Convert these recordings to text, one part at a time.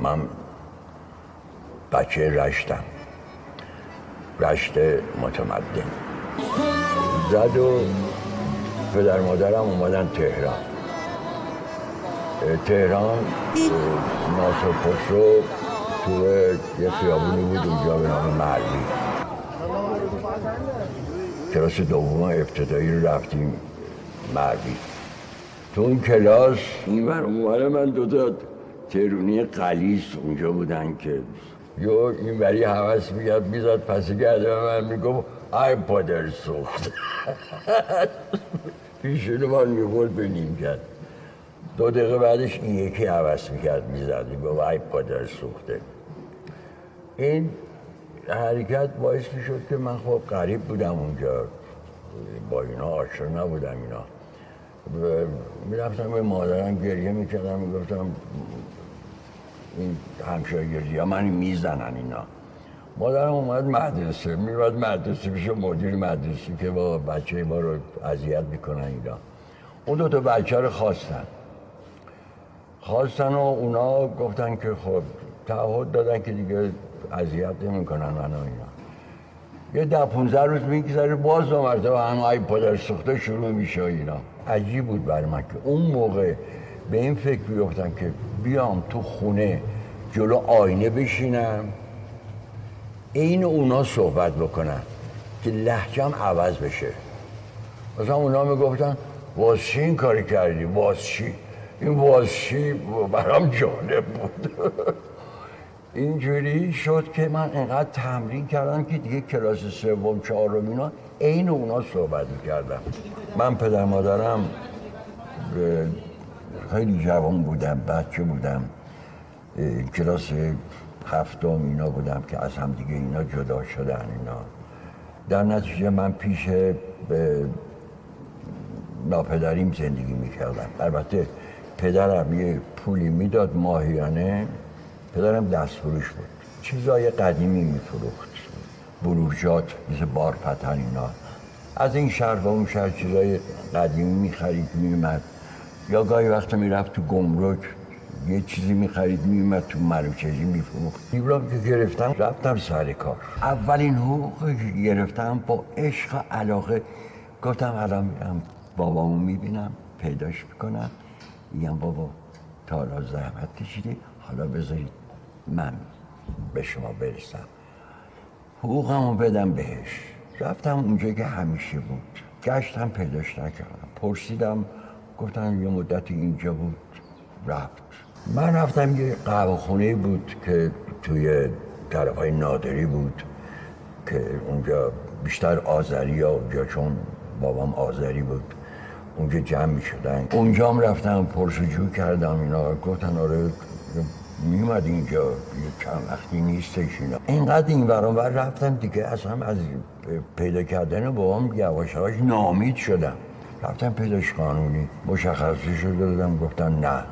من بچه رشتم. رشت متمدن. زد و پدر مادرم اومدن تهران. تهران ناصر خسرو تو یه خیابونی بود اونجا به نام مردی کلاس دوم ابتدایی رو رفتیم مردی تو اون کلاس این بر اونوره من دوتا ترونی قلیس اونجا بودن که یو این بری حوث میگرد می‌زد پس گرده من میگم ای پادر سوخت پیشونو من میگل به نیم کرد دو دقیقه بعدش این یکی حوث می‌کرد می‌زد میگم ای پادر سوخته این حرکت باعث می‌شد که من خب قریب بودم اونجا. با اینا آشنا نبودم اینا. می‌رفتم به مادرم گریه می‌کردم می‌گفتم این همشاگردی ها من می‌زنن اینا. مادرم اومد مدرسه میومد مدرسه پیش مدیر مدرسه که با بچه ما رو اذیت می‌کنن اینا. اون دو تا بچه رو خواستن. خواستن و اونا گفتن که خب تعهد دادن که دیگه اذیت نمی‌کنن من و اینا. یه ده 15 روز میگذره باز دو مرتبه هم ای پدر سوخته شروع میشه اینا. عجیب بود برای من که اون موقع به این فکر بیفتم که بیام تو خونه جلو آینه بشینم. این اونا صحبت بکنن که لحجم عوض بشه. مثلا اونا می‌گفتن واز چی این کاری کردی؟ واز چی؟ این واز چی؟ برام جالب بود. اینجوری شد که من انقدر تمرین کردم که دیگه کلاس سوم چهارم اینا عین اونا صحبت می‌کردم من پدر مادرم خیلی جوان بودم بچه بودم کلاس هفتم اینا بودم که از هم دیگه اینا جدا شدن اینا. در نتیجه من پیش ناپدریم زندگی می‌کردم. البته پدرم یه پولی می‌داد ماهیانه پدرم دست فروش بود. چیزای قدیمی میفروخت. بروجات مثل بارپتن اینا. از این شهر و اون شهر چیزای قدیمی می‌خرید میومد یا گاهی وقت می‌رفت تو گمرک یه چیزی می‌خرید میومد تو مروچجی میفروخت. دیبرام که گرفتم رفتم سر کار. اولین حقوق گرفتم با عشق و علاقه گفتم الان میرم بابامو می‌بینم پیداش می‌کنم. میگم بابا تا حالا زحمت کشیدی حالا بذارید من به شما برسم. حقوقمو بدم بهش. رفتم اونجا که همیشه بود. گشتم پیداش نکردم. پرسیدم گفتن یه مدت اینجا بود رفت. من رفتم یه قهوه خونه بود که توی طرف های نادری بود که اونجا بیشتر آذری ها اونجا چون بابام آذری بود اونجا جمع می شدن اونجا هم رفتم پرسجو کردم اینا گفتن آره میومد اینجا یه چند وقتی نیستش اینا. اینقدر این برام بر رفتم دیگه اصلا از پیدا با هم یواش یواش نامید شدم. رفتم پیداش قانونی. مشخصی شده دادم گفتن نه.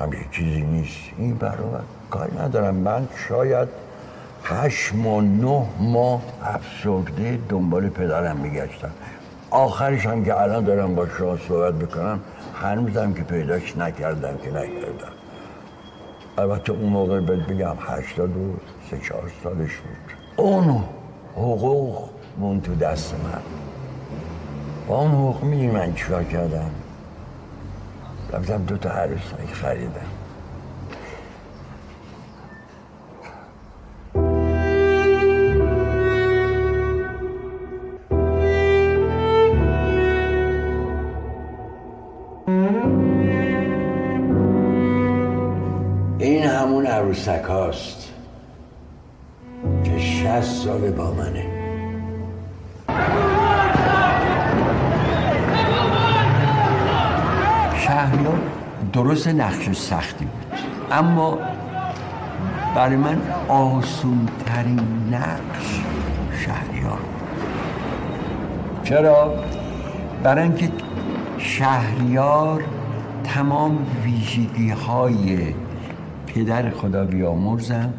همچه چیزی نیست. این برام کاری ندارم. من شاید هشت ماه نه ماه افسرده دنبال پدرم میگشتم. آخرش هم که الان دارم با شما صحبت بکنم هنوزم که پیداش نکردم که نکردم. البته اون موقع بگم هشتاد و سه چهار سالش بود. اون حقوق مون تو دست من. با اون حقوق می‌دونی من چیکار کردم؟ رفتم دو تا عروسک خریدم. شهریار درست نقش سختی بود. اما برای من آسون ترین نقش شهریار چرا؟ برای اینکه شهریار تمام ویژگی های پدر خدا بیامرزم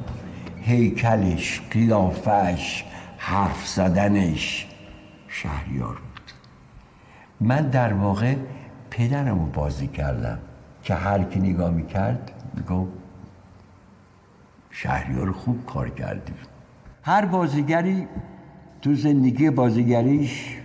هیکلش قیافش حرف زدنش شهریار بود. من در واقع پدرم رو بازی کردم. که هر کی نگاه می‌کرد میگو شهریار خوب کار کردی. هر بازیگری تو زندگی بازیگریش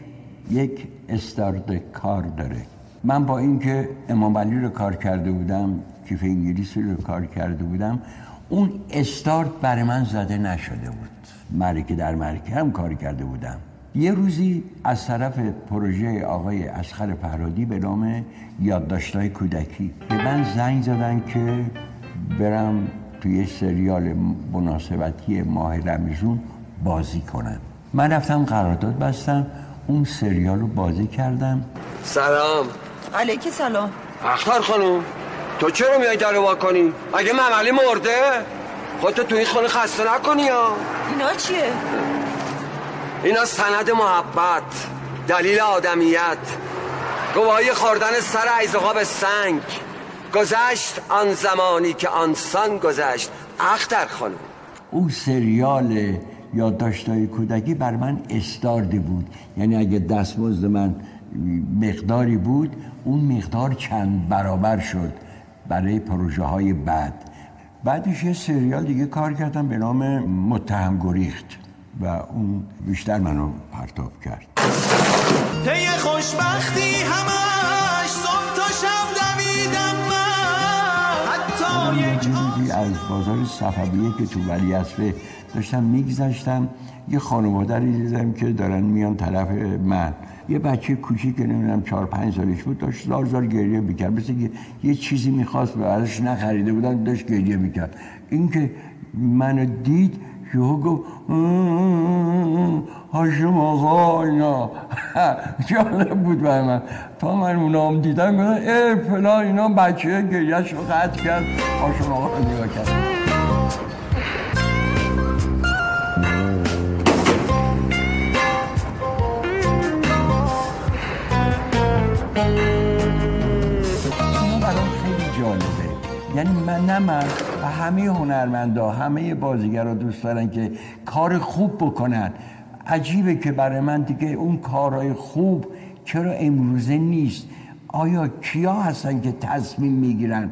یک استارت کار داره. من با اینکه امام علی رو کار کرده بودم کیف انگلیسی رو کار کرده بودم اون استارت برای من زده نشده بود. مرکه در مرکه هم کار کرده بودم. یه روزی از طرف پروژه آقای اسخر فرادی به نام یادداشت‌های کودکی به من زنگ زدن که برم توی سریال مناسبتی ماه رمزون بازی کنم من رفتم قرارداد بستم اون سریال رو بازی کردم سلام علیکی سلام اختار خانم تو چرا میای در وا کنی؟ اگه مملی مرده؟ خودتو تو این خونه خسته نکنی یا اینا چیه؟ اینا سند محبت دلیل آدمیت. گواهی خوردن سر ایزقا سنگ. گذشت آن زمانی که آنسان گذشت. اختر خانم. اون سریال یادداشت‌های کودکی بر من استارده بود. یعنی اگه دستمزد من مقداری بود اون مقدار چند برابر شد برای پروژه های بعد. بعدش یه سریال دیگه کار کردم به نام متهم گریخت. و اون بیشتر منو پرتاب کرد. طی خوشبختی همش صبح تا شب دویدم من. حتی یک از بازار صفویه که تو ولی اصفه داشتم میگذشتم یه خانواده رو دیدم که دارن میان طرف من. یه بچه کوچیک که نمی‌دونم چهار پنج سالش بود داشت زار زار گریه می‌کرد. مثل که یه چیزی می‌خواست و ازش نخریده بودن داشت گریه می‌کرد. این که منو دید یهو گفت هاشم آقا اینا جالب بود برای من تا من اونام دیدم گفتم ای فلان اینا بچه گریهش رو قطع کرد هاشم آقا رو نگاه کرد خیلی یعنی من نه من و همه هنرمندا همه بازیگرا دوست دارن که کار خوب بکنن. عجیبه که برای من دیگه اون کارهای خوب چرا امروزه نیست؟ آیا کیا هستن که تصمیم می‌گیرن؟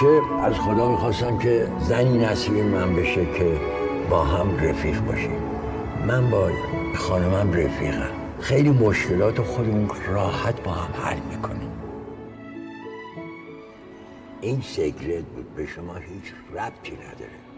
همیشه از خدا می‌خواستم که زنی نصیب من بشه که با هم رفیق باشیم. من با خانمم رفیقم. خیلی مشکلات خودمون راحت با هم حل می‌کنیم. این سیکرت بود به شما هیچ ربطی نداره.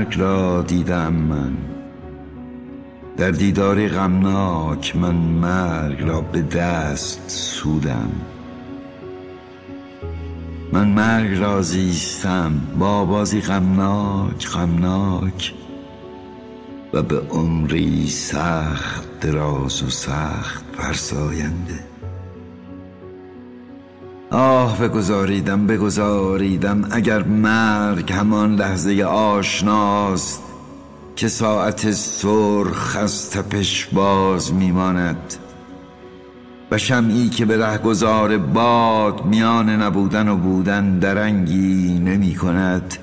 مرگ را دیدم من. در دیداری غمناک من مرگ را به دست سودم. من مرگ را زیستم با بازی غمناک غمناک و به عمری سخت دراز و سخت فرساینده. آه بگذاریدم بگذاریدم اگر مرگ همان لحظه آشناست که ساعت سرخ از تپش باز میماند و شمعی که به رهگذار باد میان نبودن و بودن درنگی نمی کند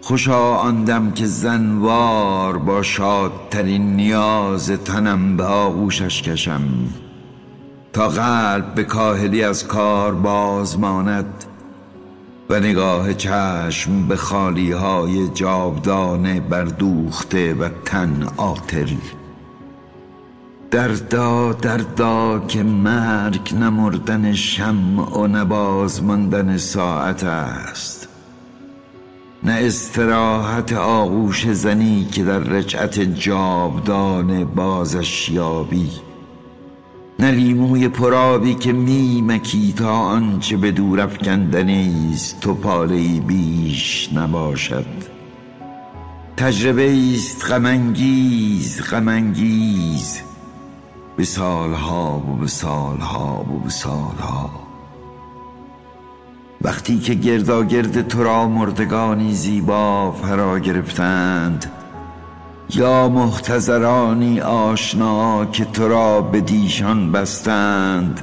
خوشا آندم که زنوار با شادترین نیاز تنم به آغوشش کشم. تا قلب به کاهلی از کار باز ماند و نگاه چشم به خالی های جاودانه بردوخته و تن آتل دردا دردا که مرگ نمردن شمع و نباز ماندن ساعت است. نه استراحت آغوش زنی که در رجعت جاودانه بازش یابی. نه لیموی پرابی که میمکی تا آنچه به دور افکندنی است تو پاله بیش نباشد. تجربه است غمانگیز غمانگیز به سالها و به سالها و به سالها. وقتی که گرداگرد تو را مردگانی زیبا فرا گرفتند یا محتضرانی آشنا که تو را به دیشان بستند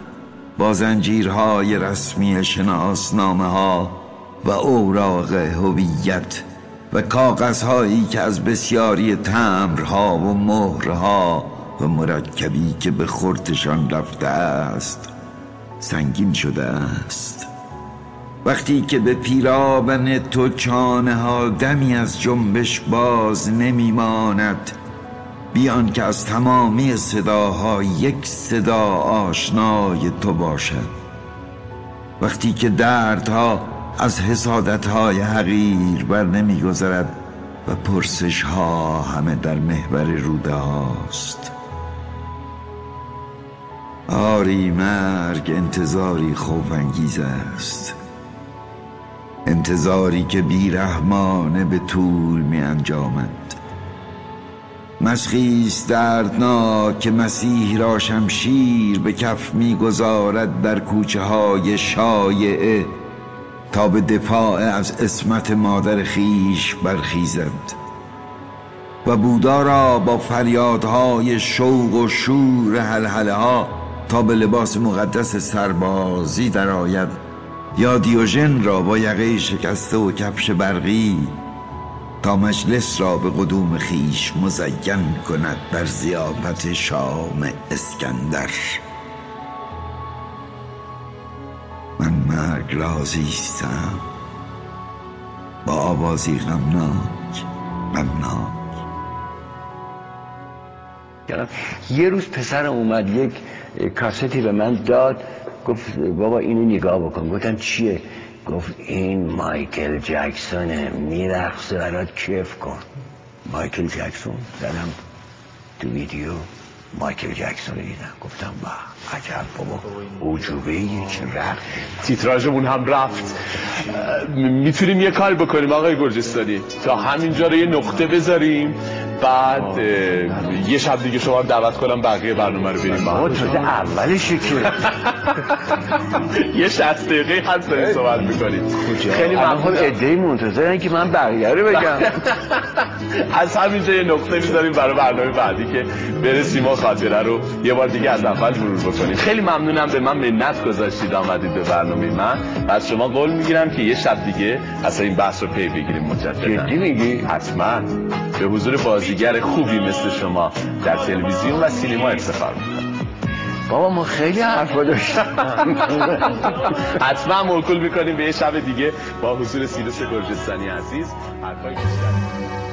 با زنجیرهای رسمی شناسنامه ها و اوراق هویت و کاغذهایی که از بسیاری تمرها و مهرها و مرکبی که به خورتشان رفته است سنگین شده است. وقتی که به پیرابن تو چانه ها دمی از جنبش باز نمیماند بیان که از تمامی صداها یک صدا آشنای تو باشد. وقتی که دردها از حسادتهای حقیر بر نمیگذرد و پرسش ها همه در محور روده هاست. آری مرگ انتظاری خوفانگیز است. انتظاری که بیرحمانه به طول می انجامد. مسخیست دردناک که مسیح را شمشیر به کف می‌گذارد در کوچه های شایعه تا به دفاع از اسمت مادر خیش برخیزد. و بودا را با فریادهای شوق و شور حلحله ها تا به لباس مقدس سربازی درآید. یا دیوژن را با یقه شکسته و کفش برقی تا مجلس را به قدوم خیش مزین کند بر زیافت شام اسکندر. من مرگ رازیستم با آوازی غمناک غمناک. یه روز پسرم اومد یک کاستی به من داد. گفت بابا اینو نگاه بکن. گفتم چیه؟ گفت این مایکل جکسونه. میرقصه برات کیف کن. مایکل جکسون؟ زدم تو ویدیو. مایکل جکسون رو دیدم. گفتم با عجب بابا. عجوبه یک رقص تیتراژمون هم رفت. می‌تونیم یه کار بکنیم آقای گرجستانی. تا همینجا رو یه نقطه بذاریم. بعد یه شب دیگه شما دعوت کنم بقیه برنامه رو بریم با هم. بابا تازه اولشه که یه 60 دقیقه هست داریم صحبت می‌کنیم. خیلی ممنون ادهی منتظرن که من بقیه رو بگم. از همینجا یه نقطه می‌ذاریم برای برنامه بعدی که برسیم و خاطره رو یه بار دیگه از اول مرور بکنیم. خیلی ممنونم به من منت گذاشتید آمدید به برنامه من. و از شما قول می‌گیرم که یه شب دیگه اصلا این بحث رو پی بگیریم مجددا. جدی میگی؟ حتما. به حضور بازیگر خوبی مثل شما در تلویزیون و سینما افتخار بابا ما خیلی حرفا داشتیم. حتما موکول می‌کنیم به یه شب دیگه. با حضور سیروس گرجستانی عزیز حرفای بیشتری